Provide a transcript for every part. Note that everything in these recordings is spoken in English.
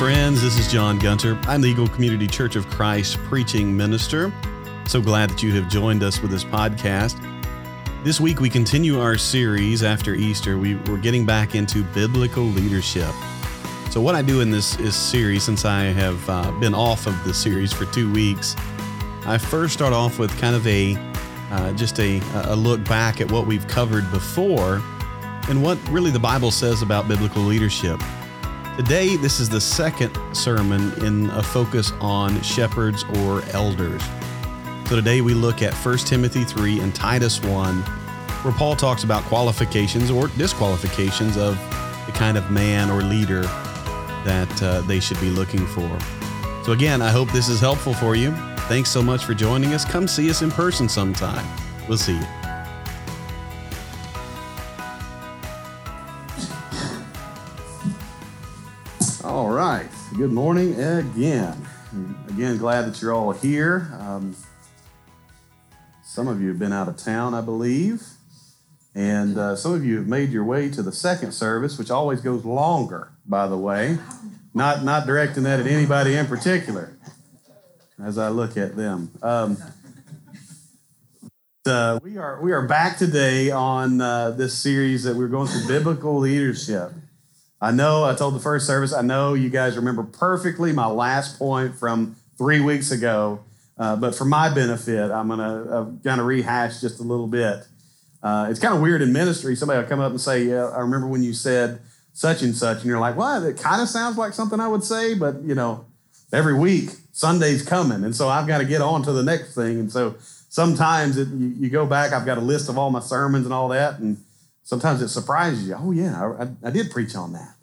Friends, this is John Gunter. I'm the Eagle Community Church of Christ preaching minister. So glad that you have joined us with this podcast. This week, we continue our series after Easter. We, we're getting back into biblical leadership. So, what I do in this is series, since I have uh, been off of the series for two weeks, I first start off with kind of a uh, just a, a look back at what we've covered before and what really the Bible says about biblical leadership. Today, this is the second sermon in a focus on shepherds or elders. So today we look at 1 Timothy 3 and Titus 1, where Paul talks about qualifications or disqualifications of the kind of man or leader that uh, they should be looking for. So, again, I hope this is helpful for you. Thanks so much for joining us. Come see us in person sometime. We'll see you. Good morning again. Again, glad that you're all here. Um, some of you have been out of town, I believe. And uh, some of you have made your way to the second service, which always goes longer, by the way. Not, not directing that at anybody in particular as I look at them. Um, uh, we are we are back today on uh, this series that we're going through biblical leadership. I know I told the first service. I know you guys remember perfectly my last point from three weeks ago, uh, but for my benefit, I'm gonna uh, kind of rehash just a little bit. Uh, it's kind of weird in ministry. Somebody will come up and say, "Yeah, I remember when you said such and such," and you're like, "Well, it kind of sounds like something I would say," but you know, every week Sunday's coming, and so I've got to get on to the next thing. And so sometimes it, you, you, go back, I've got a list of all my sermons and all that, and sometimes it surprises you. Oh yeah, I, I did preach on that.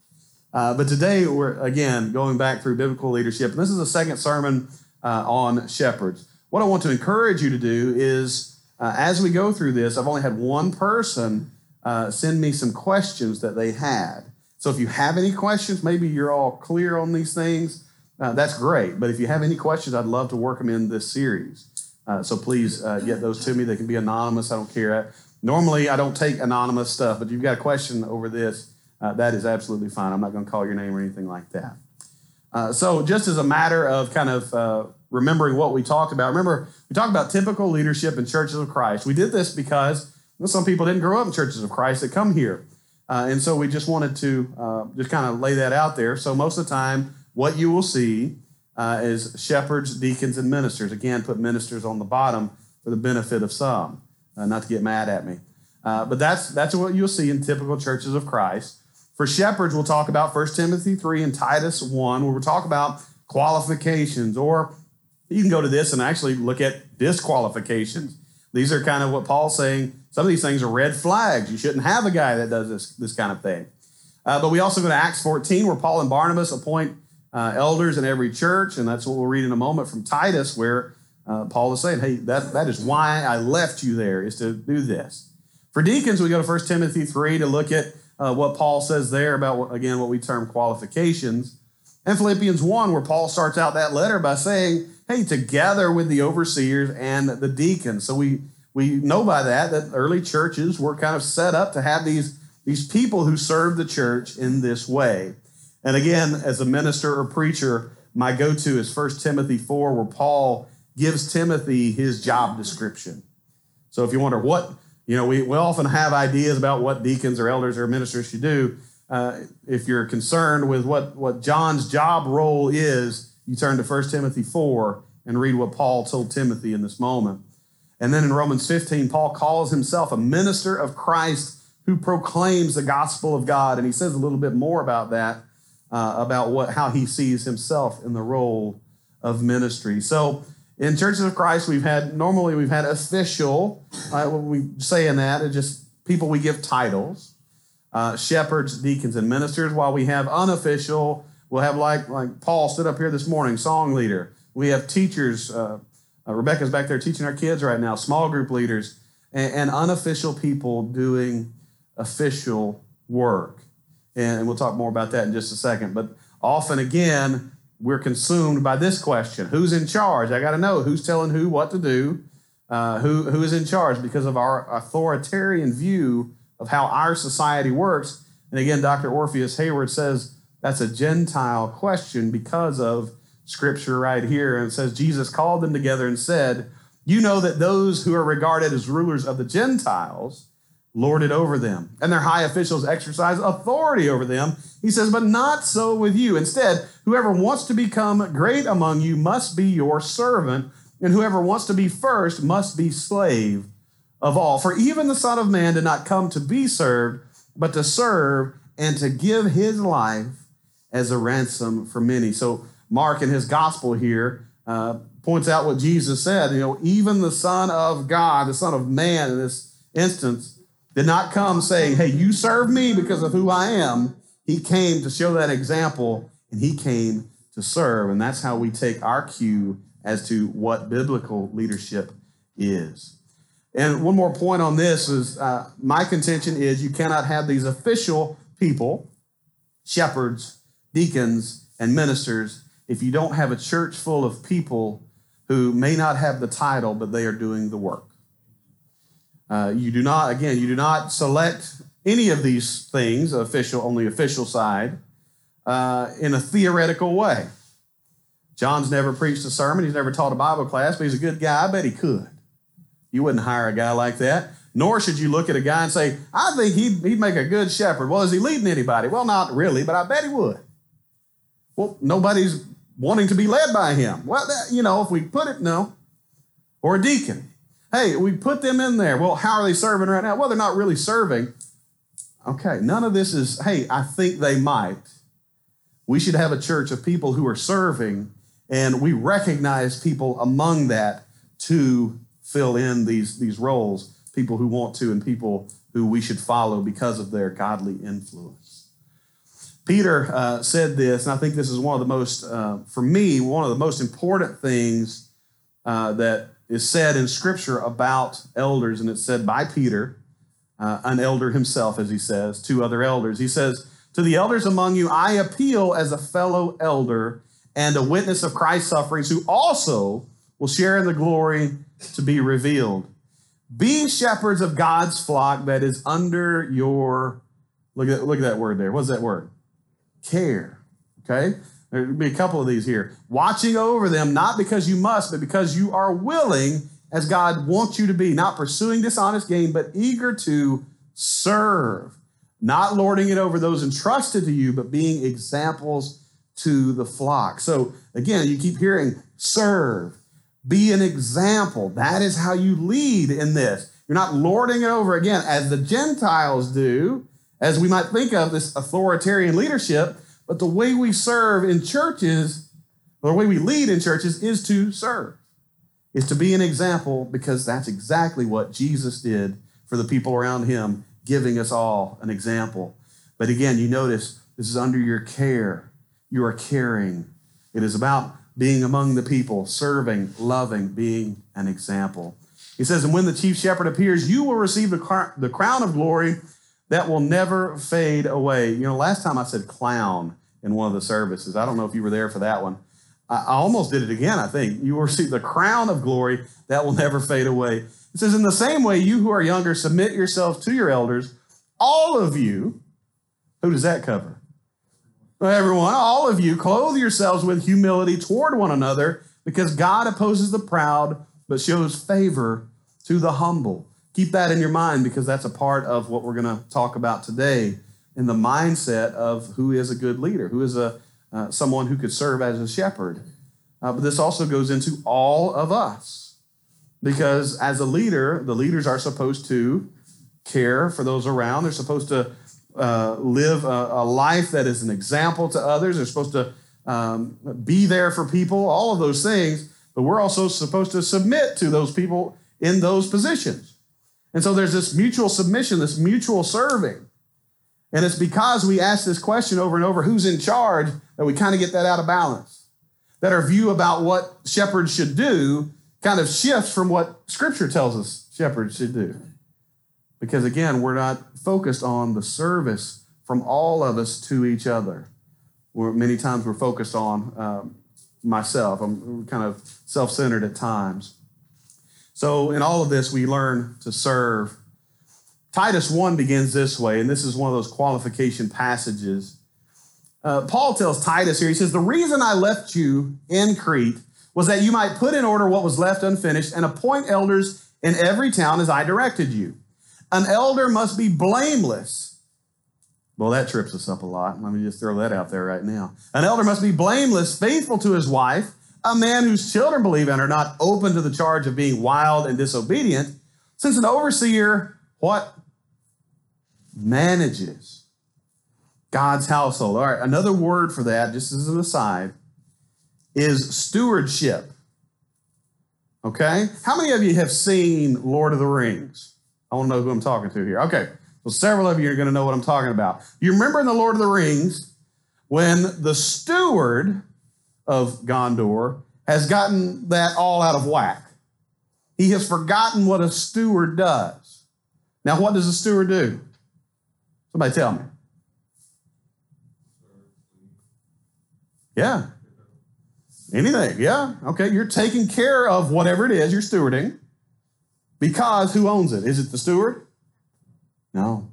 Uh, but today we're again going back through biblical leadership, and this is the second sermon uh, on shepherds. What I want to encourage you to do is, uh, as we go through this, I've only had one person uh, send me some questions that they had. So if you have any questions, maybe you're all clear on these things uh, that's great. But if you have any questions, I'd love to work them in this series. Uh, so please get those to me. They can be anonymous. I don't care. Normally, I don't take anonymous stuff, but if you've got a question over this, uh, that is absolutely fine. I'm not going to call your name or anything like that. Uh, so, just as a matter of kind of uh, remembering what we talked about, remember, we talked about typical leadership in churches of Christ. We did this because well, some people didn't grow up in churches of Christ that come here. and so we just wanted to just kind of lay that out there. So, most of the time, what you will see uh, is shepherds, deacons, and ministers. Again, put ministers on the bottom for the benefit of some, uh, not to get mad at me. Uh, but that's, that's what you'll see in typical churches of Christ. For shepherds, we'll talk about 1 Timothy 3 and Titus 1, where we'll talk about qualifications, or you can go to this and actually look at disqualifications. These are kind of what Paul's saying. Some of these things are red flags. You shouldn't have a guy that does this, this kind of thing. Uh, but we also go to Acts 14, where Paul and Barnabas appoint uh, elders in every church, and that's what we'll read in a moment from Titus, where uh, Paul is saying, "Hey, that that is why I left you there, is to do this." For deacons, we go to 1 Timothy three to look at uh, what Paul says there about again what we term qualifications, and Philippians one, where Paul starts out that letter by saying, "Hey, together with the overseers and the deacons." So we we know by that that early churches were kind of set up to have these these people who serve the church in this way. And again, as a minister or preacher, my go to is 1 Timothy 4, where Paul gives Timothy his job description. So if you wonder what, you know, we, we often have ideas about what deacons or elders or ministers should do. Uh, if you're concerned with what, what John's job role is, you turn to 1 Timothy 4 and read what Paul told Timothy in this moment. And then in Romans 15, Paul calls himself a minister of Christ who proclaims the gospel of God. And he says a little bit more about that uh, about what how he sees himself in the role of ministry. So in churches of Christ, we've had normally we've had official. Uh, we say in that it's just people we give titles, uh, shepherds, deacons, and ministers. While we have unofficial, we'll have like like Paul stood up here this morning, song leader. We have teachers. Uh, uh, Rebecca's back there teaching our kids right now, small group leaders, and, and unofficial people doing official work and we'll talk more about that in just a second. But often, again, we're consumed by this question Who's in charge? I got to know who's telling who what to do, uh, who, who is in charge because of our authoritarian view of how our society works. And again, Dr. Orpheus Heyward says That's a Gentile question because of scripture right here. And it says, Jesus called them together and said, You know that those who are regarded as rulers of the Gentiles lord it over them, and their high officials exercise authority over them. He says, But not so with you. Instead, whoever wants to become great among you must be your servant, and whoever wants to be first must be slave of all. For even the Son of Man did not come to be served, but to serve and to give his life as a ransom for many. So, Mark in his gospel here uh, points out what Jesus said. You know, even the Son of God, the Son of Man in this instance, did not come saying, Hey, you serve me because of who I am. He came to show that example and he came to serve. And that's how we take our cue as to what biblical leadership is. And one more point on this is uh, my contention is you cannot have these official people, shepherds, deacons, and ministers if you don't have a church full of people who may not have the title, but they are doing the work. Uh, you do not, again, you do not select any of these things, official on the official side, uh, in a theoretical way. John's never preached a sermon. He's never taught a Bible class, but he's a good guy. I bet he could. You wouldn't hire a guy like that. Nor should you look at a guy and say, I think he'd, he'd make a good shepherd. Well, is he leading anybody? Well, not really, but I bet he would. Well, nobody's wanting to be led by him. Well, that, you know, if we put it, no. Or a deacon. Hey, we put them in there. Well, how are they serving right now? Well, they're not really serving. Okay, none of this is, hey, I think they might. We should have a church of people who are serving, and we recognize people among that to fill in these, these roles people who want to and people who we should follow because of their godly influence. Peter uh, said this, and I think this is one of the most, uh, for me, one of the most important things uh, that is said in Scripture about elders, and it's said by Peter, uh, an elder himself, as he says, to other elders. He says, To the elders among you, I appeal as a fellow elder and a witness of Christ's sufferings, who also will share in the glory to be revealed. Be shepherds of God's flock that is under your, look at, look at that word there. What's that word? Care. Okay? There'll be a couple of these here. Watching over them, not because you must, but because you are willing, as God wants you to be, not pursuing dishonest gain, but eager to serve, not lording it over those entrusted to you, but being examples to the flock. So again, you keep hearing serve, be an example. That is how you lead in this. You're not lording it over again, as the Gentiles do, as we might think of this authoritarian leadership. But the way we serve in churches, or the way we lead in churches, is to serve, is to be an example, because that's exactly what Jesus did for the people around him, giving us all an example. But again, you notice this is under your care. You are caring. It is about being among the people, serving, loving, being an example. He says, And when the chief shepherd appears, you will receive the, crown of glory that will never fade away. You know, last time I said clown in one of the services. I don't know if you were there for that one. I, I almost did it again, I think. You will receive the crown of glory that will never fade away. It says, In the same way, you who are younger, submit yourselves to your elders. All of you, who does that cover? Everyone, all of you, clothe yourselves with humility toward one another because God opposes the proud but shows favor to the humble. Keep that in your mind because that's a part of what we're going to talk about today in the mindset of who is a good leader, who is a uh, someone who could serve as a shepherd. Uh, but this also goes into all of us because as a leader, the leaders are supposed to care for those around. They're supposed to uh, live a, a, life that is an example to others. They're supposed to um, be there for people, all of those things. But we're also supposed to submit to those people in those positions. And so there's this mutual submission, this mutual serving. And it's because we ask this question over and over who's in charge that we kind of get that out of balance. That our view about what shepherds should do kind of shifts from what Scripture tells us shepherds should do. Because again, we're not focused on the service from all of us to each other. We're, many times we're focused on um, myself. I'm kind of self centered at times. So, in all of this, we learn to serve. Titus 1 begins this way, and this is one of those qualification passages. uh, Paul tells Titus here, he says, The reason I left you in Crete was that you might put in order what was left unfinished and appoint elders in every town as I directed you. An elder must be blameless. Well, that trips us up a lot. Let me just throw that out there right now. An elder must be blameless, faithful to his wife, a man whose children believe and are not open to the charge of being wild and disobedient, since an overseer, what? Manages God's household. All right, another word for that, just as an aside, is stewardship. Okay? How many of you have seen Lord of the Rings? I want to know who I'm talking to here. Okay, well, several of you are going to know what I'm talking about. You remember in the Lord of the Rings when the steward of Gondor has gotten that all out of whack. He has forgotten what a steward does. Now, what does a steward do? Somebody tell me. Yeah. Anything. Yeah. Okay. You're taking care of whatever it is you're stewarding because who owns it? Is it the steward? No.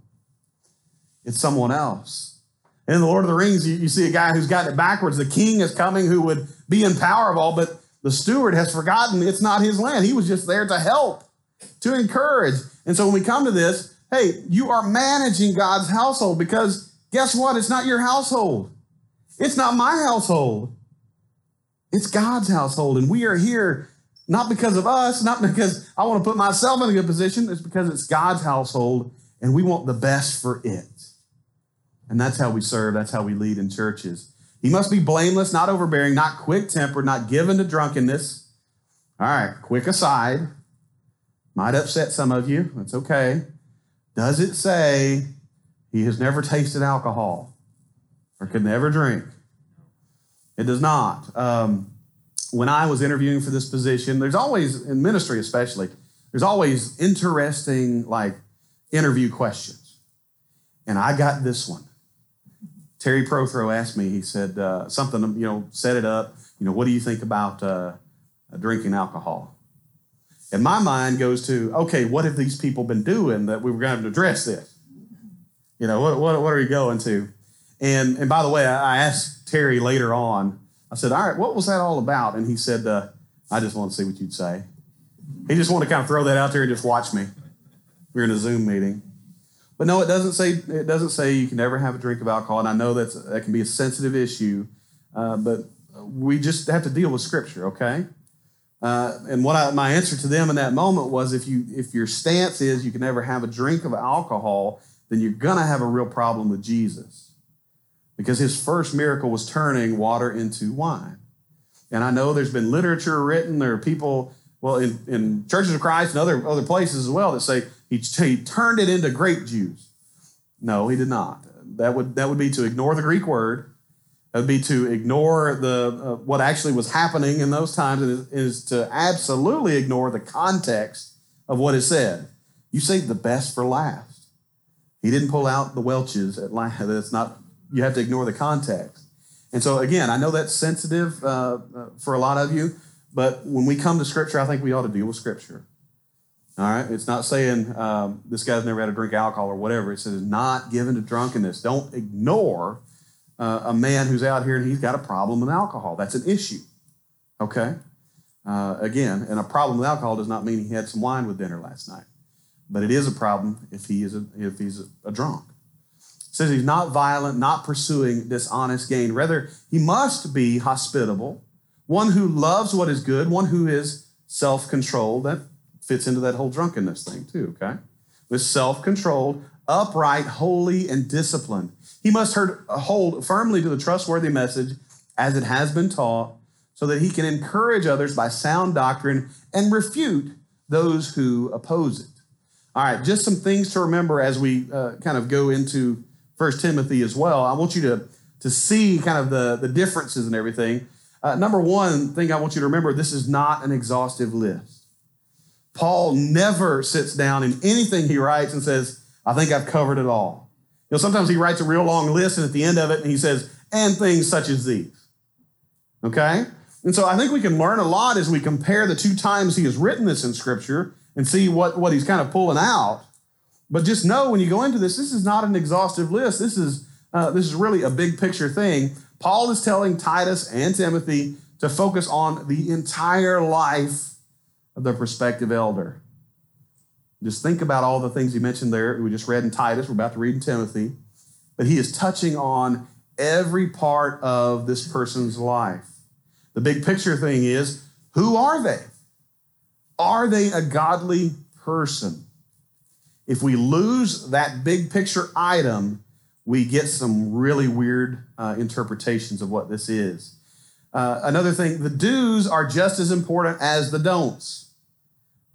It's someone else. In the Lord of the Rings, you, you see a guy who's got it backwards. The king is coming who would be in power of all, but the steward has forgotten it's not his land. He was just there to help, to encourage. And so when we come to this, hey, you are managing God's household because guess what? It's not your household. It's not my household. It's God's household. And we are here not because of us, not because I want to put myself in a good position. It's because it's God's household and we want the best for it. And that's how we serve, that's how we lead in churches. He must be blameless, not overbearing, not quick tempered, not given to drunkenness. All right, quick aside. Might upset some of you. That's okay. Does it say he has never tasted alcohol? or could never drink. It does not. Um, when I was interviewing for this position, there's always, in ministry especially, there's always interesting, like, interview questions. And I got this one. Terry Prothro asked me, he said, uh, something, you know, set it up. You know, what do you think about uh, drinking alcohol? And my mind goes to, okay, what have these people been doing that we were going to address this? You know, what, what, what are we going to? And, and by the way, I asked Terry later on, I said, All right, what was that all about? And he said, uh, I just want to see what you'd say. He just wanted to kind of throw that out there and just watch me. We are in a Zoom meeting. But no, it doesn't say it doesn't say you can never have a drink of alcohol, and I know that's that can be a sensitive issue, uh, but we just have to deal with Scripture, okay? Uh, and what I, my answer to them in that moment was, if you if your stance is you can never have a drink of alcohol, then you're gonna have a real problem with Jesus because his first miracle was turning water into wine. And I know there's been literature written, there are people, well, in, in churches of Christ and other, other places as well, that say he, he turned it into grape juice. No, he did not. That would, that would be to ignore the Greek word. That would be to ignore the, uh, what actually was happening in those times, and is, is to absolutely ignore the context of what is said. You save the best for last. He didn't pull out the Welch's at last. That's not you have to ignore the context. And so, again, I know that's sensitive uh, uh, for a lot of you, but when we come to Scripture, I think we ought to deal with Scripture. All right? It's not saying um, this guy's never had to drink alcohol or whatever. It says not given to drunkenness. Don't ignore uh, a man who's out here and he's got a problem with alcohol. That's an issue. Okay? Uh, again, and a problem with alcohol does not mean he had some wine with dinner last night, but it is a problem if he is a, if he's a, a drunk says he's not violent, not pursuing dishonest gain. Rather, he must be hospitable, one who loves what is good, one who is self controlled. That fits into that whole drunkenness thing, too, okay? With self controlled, upright, holy, and disciplined. He must hold firmly to the trustworthy message as it has been taught, so that he can encourage others by sound doctrine and refute those who oppose it. All right, just some things to remember as we uh, kind of go into First Timothy as well. I want you to, to see kind of the, the differences and everything. Uh, number one thing I want you to remember this is not an exhaustive list. Paul never sits down in anything he writes and says, I think I've covered it all. You know, sometimes he writes a real long list, and at the end of it, he says, and things such as these. Okay? And so I think we can learn a lot as we compare the two times he has written this in Scripture and see what, what he's kind of pulling out. But just know when you go into this, this is not an exhaustive list. This is uh, this is really a big picture thing. Paul is telling Titus and Timothy to focus on the entire life of the prospective elder. Just think about all the things he mentioned there. We just read in Titus, we're about to read in Timothy. But he is touching on every part of this person's life. The big picture thing is who are they? Are they a godly person? If we lose that big picture item, we get some really weird uh, interpretations of what this is. Uh, another thing, the do's are just as important as the don'ts.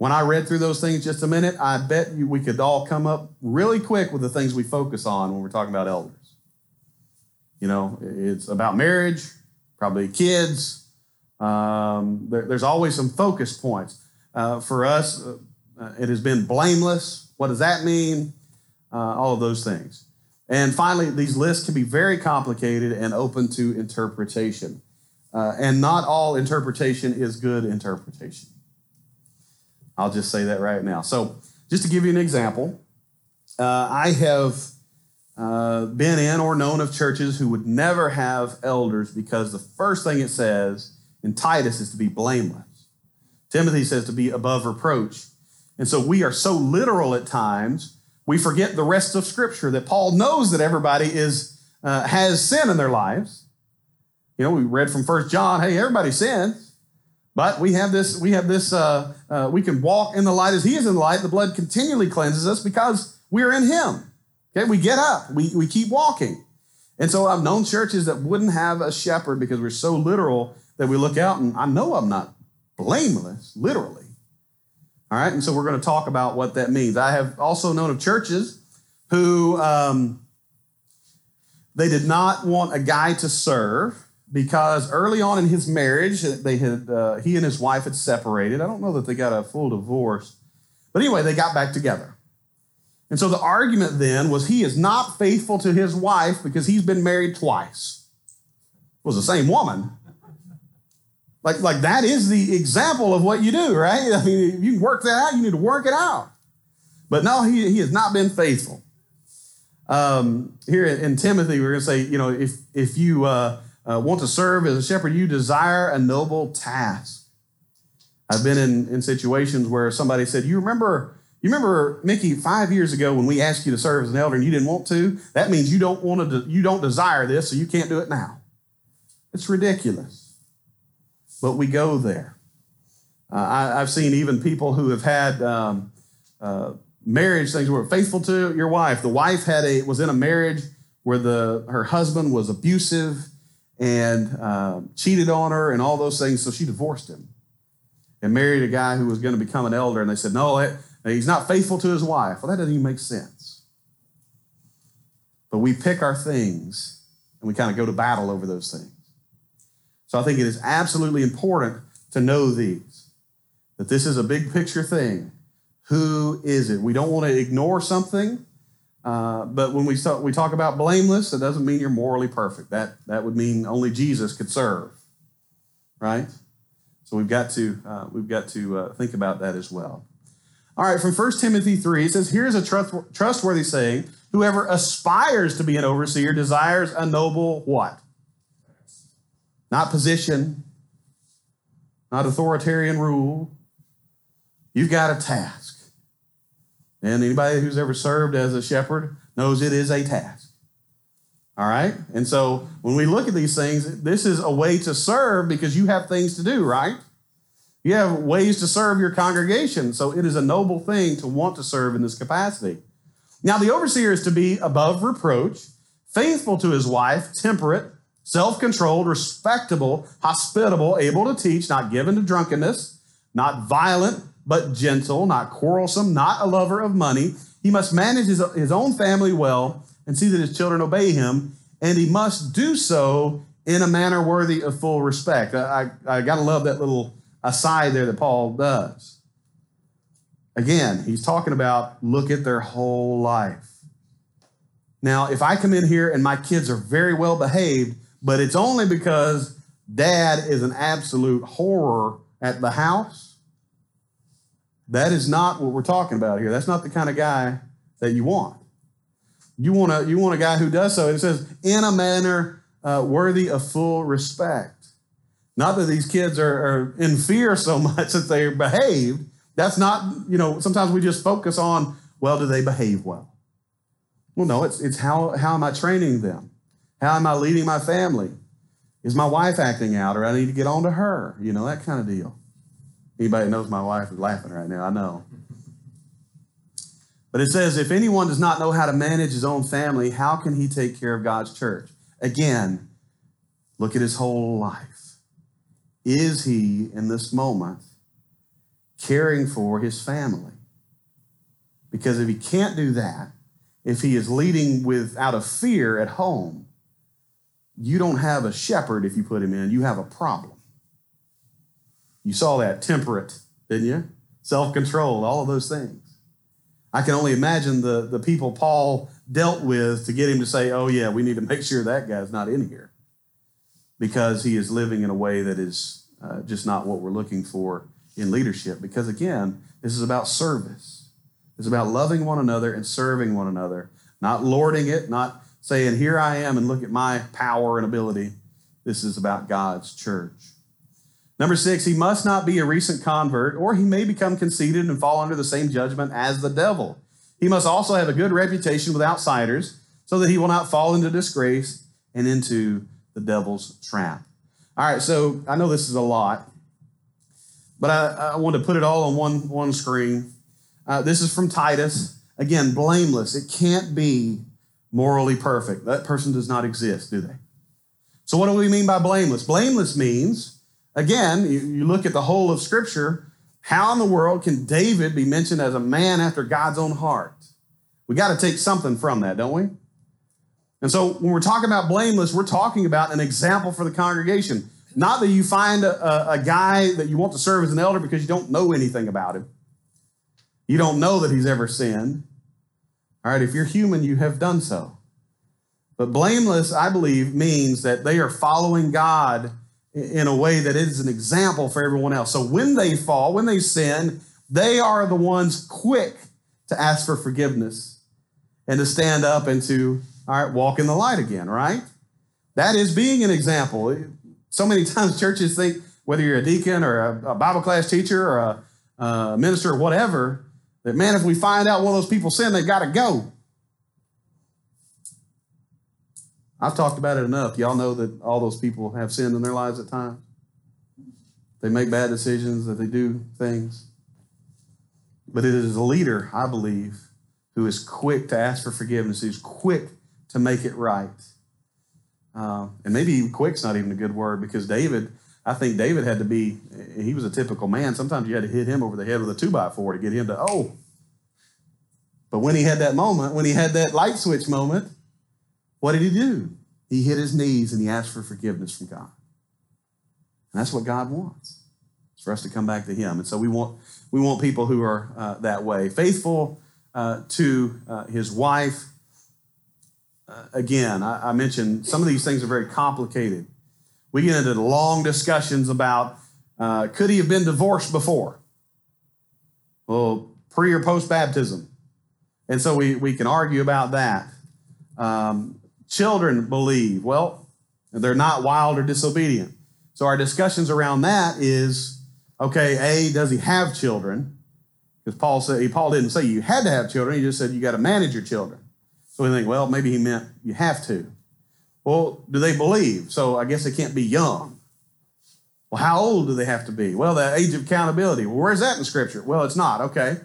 When I read through those things just a minute, I bet you we could all come up really quick with the things we focus on when we're talking about elders. You know, it's about marriage, probably kids. Um, there, there's always some focus points. Uh, for us, uh, it has been blameless. What does that mean? Uh, all of those things. And finally, these lists can be very complicated and open to interpretation. Uh, and not all interpretation is good interpretation. I'll just say that right now. So, just to give you an example, uh, I have uh, been in or known of churches who would never have elders because the first thing it says in Titus is to be blameless. Timothy says to be above reproach. And so we are so literal at times we forget the rest of Scripture that Paul knows that everybody is uh, has sin in their lives. You know, we read from First John, hey, everybody sins, but we have this, we have this, uh, uh, we can walk in the light as He is in the light. The blood continually cleanses us because we're in Him. Okay, we get up, we we keep walking, and so I've known churches that wouldn't have a shepherd because we're so literal that we look out and I know I'm not blameless, literally. All right, and so we're going to talk about what that means. I have also known of churches who um, they did not want a guy to serve because early on in his marriage, they had uh, he and his wife had separated. I don't know that they got a full divorce, but anyway, they got back together. And so the argument then was he is not faithful to his wife because he's been married twice. It was the same woman, like, like that is the example of what you do, right? I mean, if you work that out, you need to work it out. But no, he, he has not been faithful. Um, here in, in, Timothy, we're going to say, you know, if, if you uh, uh, want to serve as a shepherd, you desire a noble task. I've been in, in situations where somebody said, you remember, you remember, Mickey, five years ago when we asked you to serve as an elder and you didn't want to? That means you don't want to, you don't desire this, so you can't do it now. It's ridiculous but we go there. Uh, I, have seen even people who have had um, uh, marriage things were faithful to your wife. The wife had a was in a marriage where the her husband was abusive and uh, cheated on her and all those things, so she divorced him and married a guy who was going to become an elder. And they said, no, he's not faithful to his wife. Well, that doesn't even make sense. But we pick our things and we kind of go to battle over those things. So I think it is absolutely important to know these, that this is a big picture thing. Who is it? We don't want to ignore something, uh, but when we talk, we talk about blameless, it doesn't mean you're morally perfect. That, that would mean only Jesus could serve, right? So we've got to, uh, we've got to uh, think about that as well. All right, from 1 Timothy 3, it says, Here's a trustworthy saying Whoever aspires to be an overseer desires a noble what? not position, not authoritarian rule. You've got a task. And anybody who's ever served as a shepherd knows it is a task. All right? And so when we look at these things, this is a way to serve because you have things to do, right? You have ways to serve your congregation. So it is a noble thing to want to serve in this capacity. Now, the overseer is to be above reproach, faithful to his wife, temperate, self controlled, respectable, hospitable, able to teach, not given to drunkenness, not violent, but gentle, not quarrelsome, not a lover of money. He must manage his, his own family well and see that his children obey him, and he must do so in a manner worthy of full respect. I, I, I got to love that little aside there that Paul does. Again, he's talking about look at their whole life. Now, if I come in here and my kids are very well behaved, but it's only because dad is an absolute horror at the house. That is not what we're talking about here. That's not the kind of guy that you want. You want a, you want a guy who does so. It says, in a manner uh, worthy of full respect. Not that these kids are, are in fear so much that they're behaved. That's not, you know, sometimes we just focus on, well, do they behave well? Well, no, it's, it's how, how am I training them? How am I leading my family? Is my wife acting out or I need to get on to her? You know, that kind of deal. Anybody knows my wife is laughing right now, I know. But it says, if anyone does not know how to manage his own family, how can he take care of God's church? Again, look at his whole life. Is he, in this moment, caring for his family? Because if he can't do that, if he is leading with out of fear at home, you don't have a shepherd if you put him in, you have a problem. You saw that temperate, didn't you? Self control, all of those things. I can only imagine the, the people Paul dealt with to get him to say, oh, yeah, we need to make sure that guy's not in here because he is living in a way that is uh, just not what we're looking for in leadership. Because again, this is about service, it's about loving one another and serving one another, not lording it, not saying, here I am and look at my power and ability. This is about God's church. Number six, he must not be a recent convert, or he may become conceited and fall under the same judgment as the devil. He must also have a good reputation with outsiders, so that he will not fall into disgrace and into the devil's trap. All right, so I know this is a lot, but I, I want to put it all on one, one screen. Uh, this is from Titus. Again, blameless. It can't be morally perfect. That person does not exist, do they? So, what do we mean by blameless? Blameless means Again, you, you look at the whole of Scripture, how in the world can David be mentioned as a man after God's own heart? We got to take something from that, don't we? And so when we're talking about blameless, we're talking about an example for the congregation. Not that you find a, a, a, guy that you want to serve as an elder because you don't know anything about him. You don't know that he's ever sinned. All right, if you're human, you have done so. But blameless, I believe, means that they are following God in a way that is an example for everyone else. So when they fall, when they sin, they are the ones quick to ask for forgiveness and to stand up and to, all right, walk in the light again, right? That is being an example. So many times churches think whether you're a deacon or a, Bible class teacher or a, a minister or whatever, that man, if we find out one of those people sin, they've got to go. I've talked about it enough. Y'all know that all those people have sin in their lives at times. They make bad decisions, that they do things. But it is a leader, I believe, who is quick to ask for forgiveness, who's quick to make it right. Uh, and maybe quick's not even a good word because David, I think David had to be, he was a typical man. Sometimes you had to hit him over the head with a two by four to get him to, oh. But when he had that moment, when he had that light switch moment, what did he do? He hit his knees and he asked for forgiveness from God. And that's what God wants. For us to come back to him. And so we want we want people who are uh, that way, faithful uh, to uh, his wife. Uh, again, I, I mentioned some of these things are very complicated. We get into long discussions about uh, could he have been divorced before? Well, pre or post baptism. And so we, we can argue about that. Um, children believe? Well, they're not wild or disobedient. So our discussions around that is okay, A, does he have children? Because Paul said Paul didn't say you had to have children, he just said you got to manage your children. So we think, well, maybe he meant you have to. Well, do they believe? So I guess they can't be young. Well, how old do they have to be? Well, the age of accountability. Well, where's that in Scripture? Well, it's not. Okay.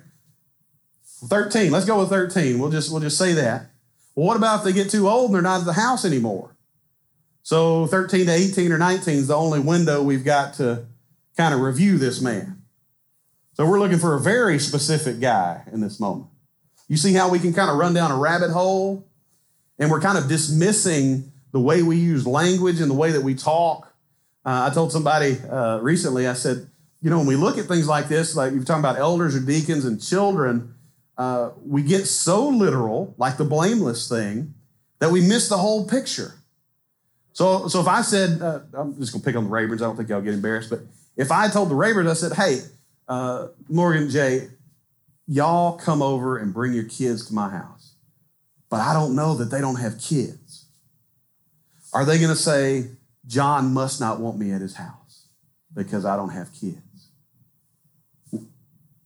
13. Let's go with 13. We'll just we'll just say that. Well, what about if they get too old and they're not at the house anymore? So 13 to 18 or 19 is the only window we've got to kind of review this man. So we're looking for a very specific guy in this moment. You see how we can kind of run down a rabbit hole and we're kind of dismissing the way we use language and the way that we talk. Uh, I told somebody uh, recently, I said, you know, when we look at things like this, like you're talking about elders or deacons and children, uh, we get so literal, like the blameless thing, that we miss the whole picture. So, so if I said, uh, I'm just gonna pick on the Rayburns, I don't think y'all get embarrassed, but if I told the Rayburns, I said, hey, uh, Morgan Jay, y'all come over and bring your kids to my house. but I don't know that they don't have kids. Are they to say, John must not want me at his house because I don't have kids?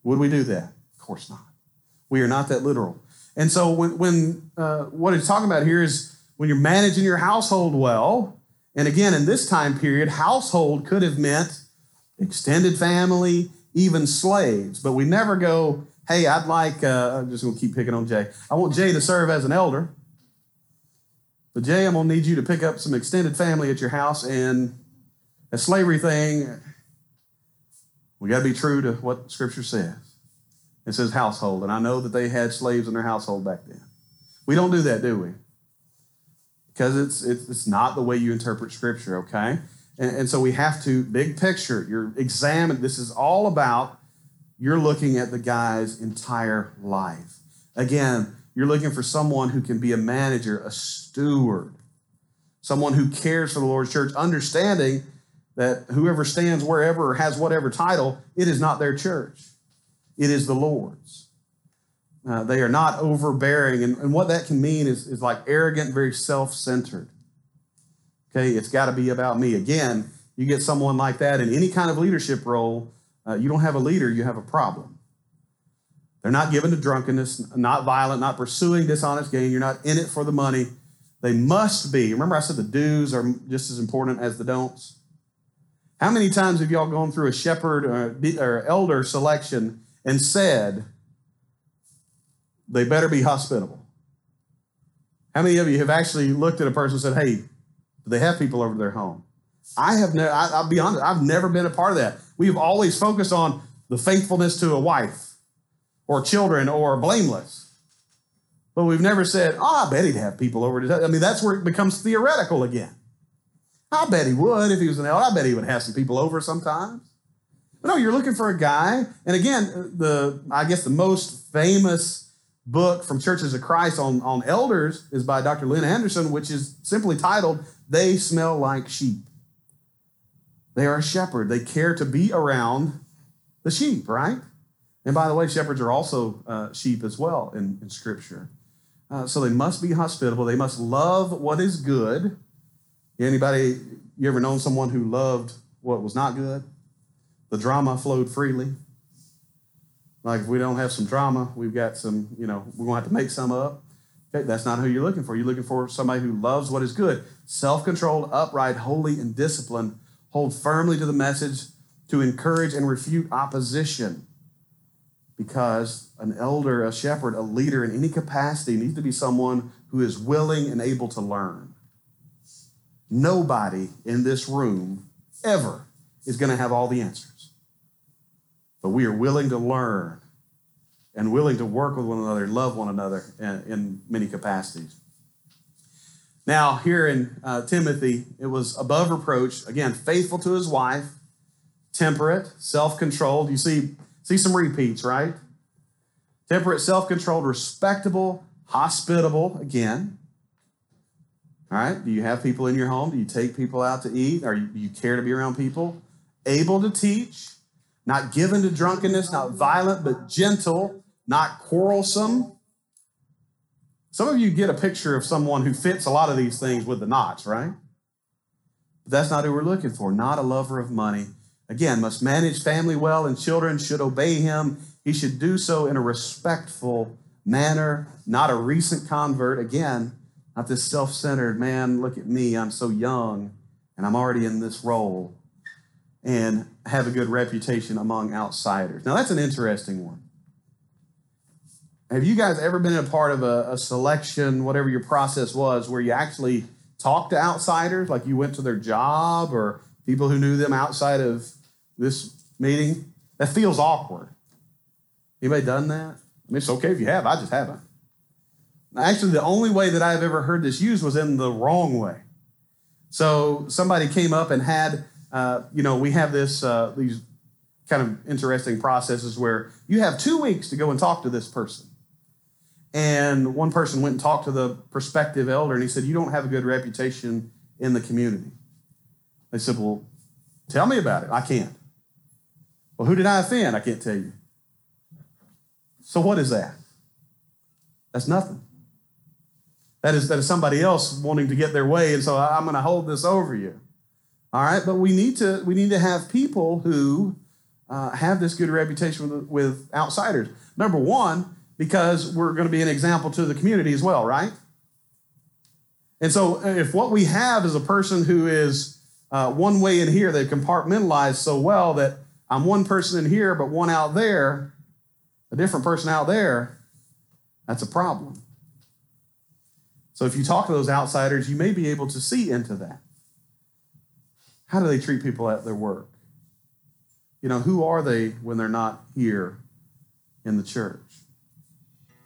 Would we do that? Of course not. We are not that literal. And so when, when uh, what he's talking about here is when you're managing your household well, and again, in this time period, household could have meant extended family, even slaves, but we never go, hey, I'd like, uh, I'm just going to keep picking on Jay. I want Jay to serve as an elder. But Jay, I'm going to need you to pick up some extended family at your house and a slavery thing. We got to be true to what Scripture says. It says household, and I know that they had slaves in their household back then. We don't do that, do we? Because it's, it's, not the way you interpret Scripture, okay? And, and so we have to, big picture, you're examining, this is all about you're looking at the guy's entire life. Again, you're looking for someone who can be a manager, a steward, someone who cares for the Lord's church, understanding that whoever stands wherever or has whatever title, it is not their church, it is the Lord's. Uh, they are not overbearing. And, and what that can mean is, is like arrogant, very self centered. Okay, it's got to be about me. Again, you get someone like that in any kind of leadership role, uh, you don't have a leader, you have a problem. They're not given to drunkenness, not violent, not pursuing dishonest gain. You're not in it for the money. They must be. Remember, I said the do's are just as important as the don'ts? How many times have y'all gone through a shepherd or, or elder selection and said, they better be hospitable? How many of you have actually looked at a person and said, hey, do they have people over to their home? I have never, I'll be honest, I've never been a part of that. We've always focused on the faithfulness to a wife or children or blameless. But we've never said, oh, I bet he'd have people over. To I mean, that's where it becomes theoretical again. I bet he would if he was an elder. I bet he would have some people over sometimes. But no, you're looking for a guy. And again, the I guess the most famous book from Churches of Christ on, on elders is by Dr. Lynn Anderson, which is simply titled they smell like sheep. They are a shepherd. They care to be around the sheep, right? And by the way, shepherds are also uh, sheep as well in, in Scripture. Uh, so they must be hospitable. They must love what is good. Anybody, you ever known someone who loved what was not good? The drama flowed freely. Like if we don't have some drama, we've got some, you know, we're going to have to make some up. Okay, that's not who you're looking for. You're looking for somebody who loves what is good, self controlled, upright, holy, and disciplined, hold firmly to the message to encourage and refute opposition. Because an elder, a shepherd, a leader in any capacity needs to be someone who is willing and able to learn. Nobody in this room ever is going to have all the answers. But we are willing to learn and willing to work with one another love one another in, in many capacities. Now, here in uh, Timothy, it was above reproach. Again, faithful to his wife, temperate, self controlled. You see, see some repeats, right? Temperate, self controlled, respectable, hospitable. Again. All right. Do you have people in your home? Do you take people out to eat? Or do you care to be around people? Able to teach, not given to drunkenness, not violent, but gentle, not quarrelsome. Some of you get a picture of someone who fits a lot of these things with the knots, right? But that's not who we're looking for. Not a lover of money. Again, must manage family well, and children should obey him. He should do so in a respectful manner, not a recent convert. Again, not this self centered, man, look at me, I'm so young, and I'm already in this role, and have a good reputation among outsiders. Now, that's an interesting one. Have you guys ever been a part of a, a, selection, whatever your process was, where you actually talked to outsiders, like you went to their job or people who knew them outside of this meeting? That feels awkward. Anybody done that? I mean, it's okay if you have. I just haven't. Actually, the only way that I've ever heard this used was in the wrong way. So somebody came up and had, uh, you know, we have this uh, these kind of interesting processes where you have two weeks to go and talk to this person. And one person went and talked to the prospective elder, and he said, You don't have a good reputation in the community. They said, Well, tell me about it. I can't. Well, who did I offend? I can't tell you. So, what is that? That's nothing. That is, that is somebody else wanting to get their way, and so I'm going to hold this over you. All right, but we need to we need to have people who uh, have this good reputation with, with outsiders. Number one, because we're going to be an example to the community as well, right? And so, if what we have is a person who is uh, one way in here, they compartmentalize so well that I'm one person in here, but one out there, a different person out there, that's a problem. So, if you talk to those outsiders, you may be able to see into that. How do they treat people at their work? You know, who are they when they're not here in the church?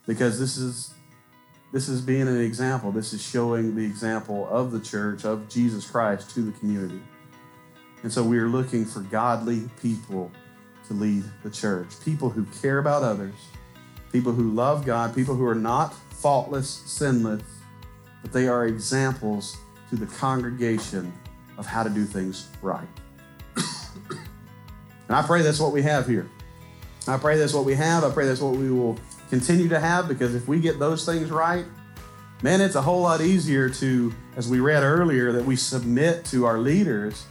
Because this is this is being an example. This is showing the example of the church, of Jesus Christ to the community. And so we are looking for godly people to lead the church, people who care about others, people who love God, people who are not faultless, sinless, but they are examples to the congregation of how to do things right. and I pray that's what we have here. I pray that's what we have. I pray that's what we will continue to have because if we get those things right, man, it's a whole lot easier to, as we read earlier, that we submit to our leaders.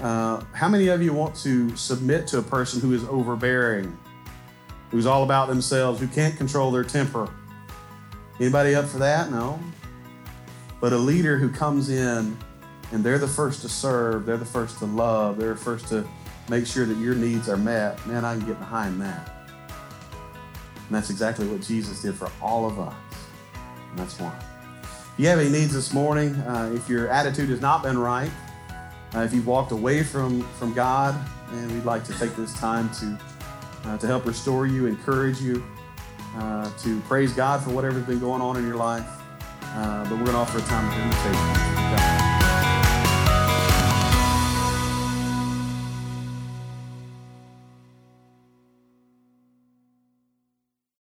Uh, how many of you want to submit to a person who is overbearing, who's all about themselves, who can't control their temper? Anybody up for that? No. But a leader who comes in and they're the first to serve, they're the first to love, they're the first to make sure that your needs are met, man, I can get behind that. And that's exactly what Jesus did for all of us. And that's why. If you have any needs this morning, uh, if your attitude has not been right, uh, if you've walked away from, from God, and we'd like to take this time to, uh, to help restore you, encourage you, uh, to praise God for whatever's been going on in your life. Uh, but we're going to offer a time of invitation.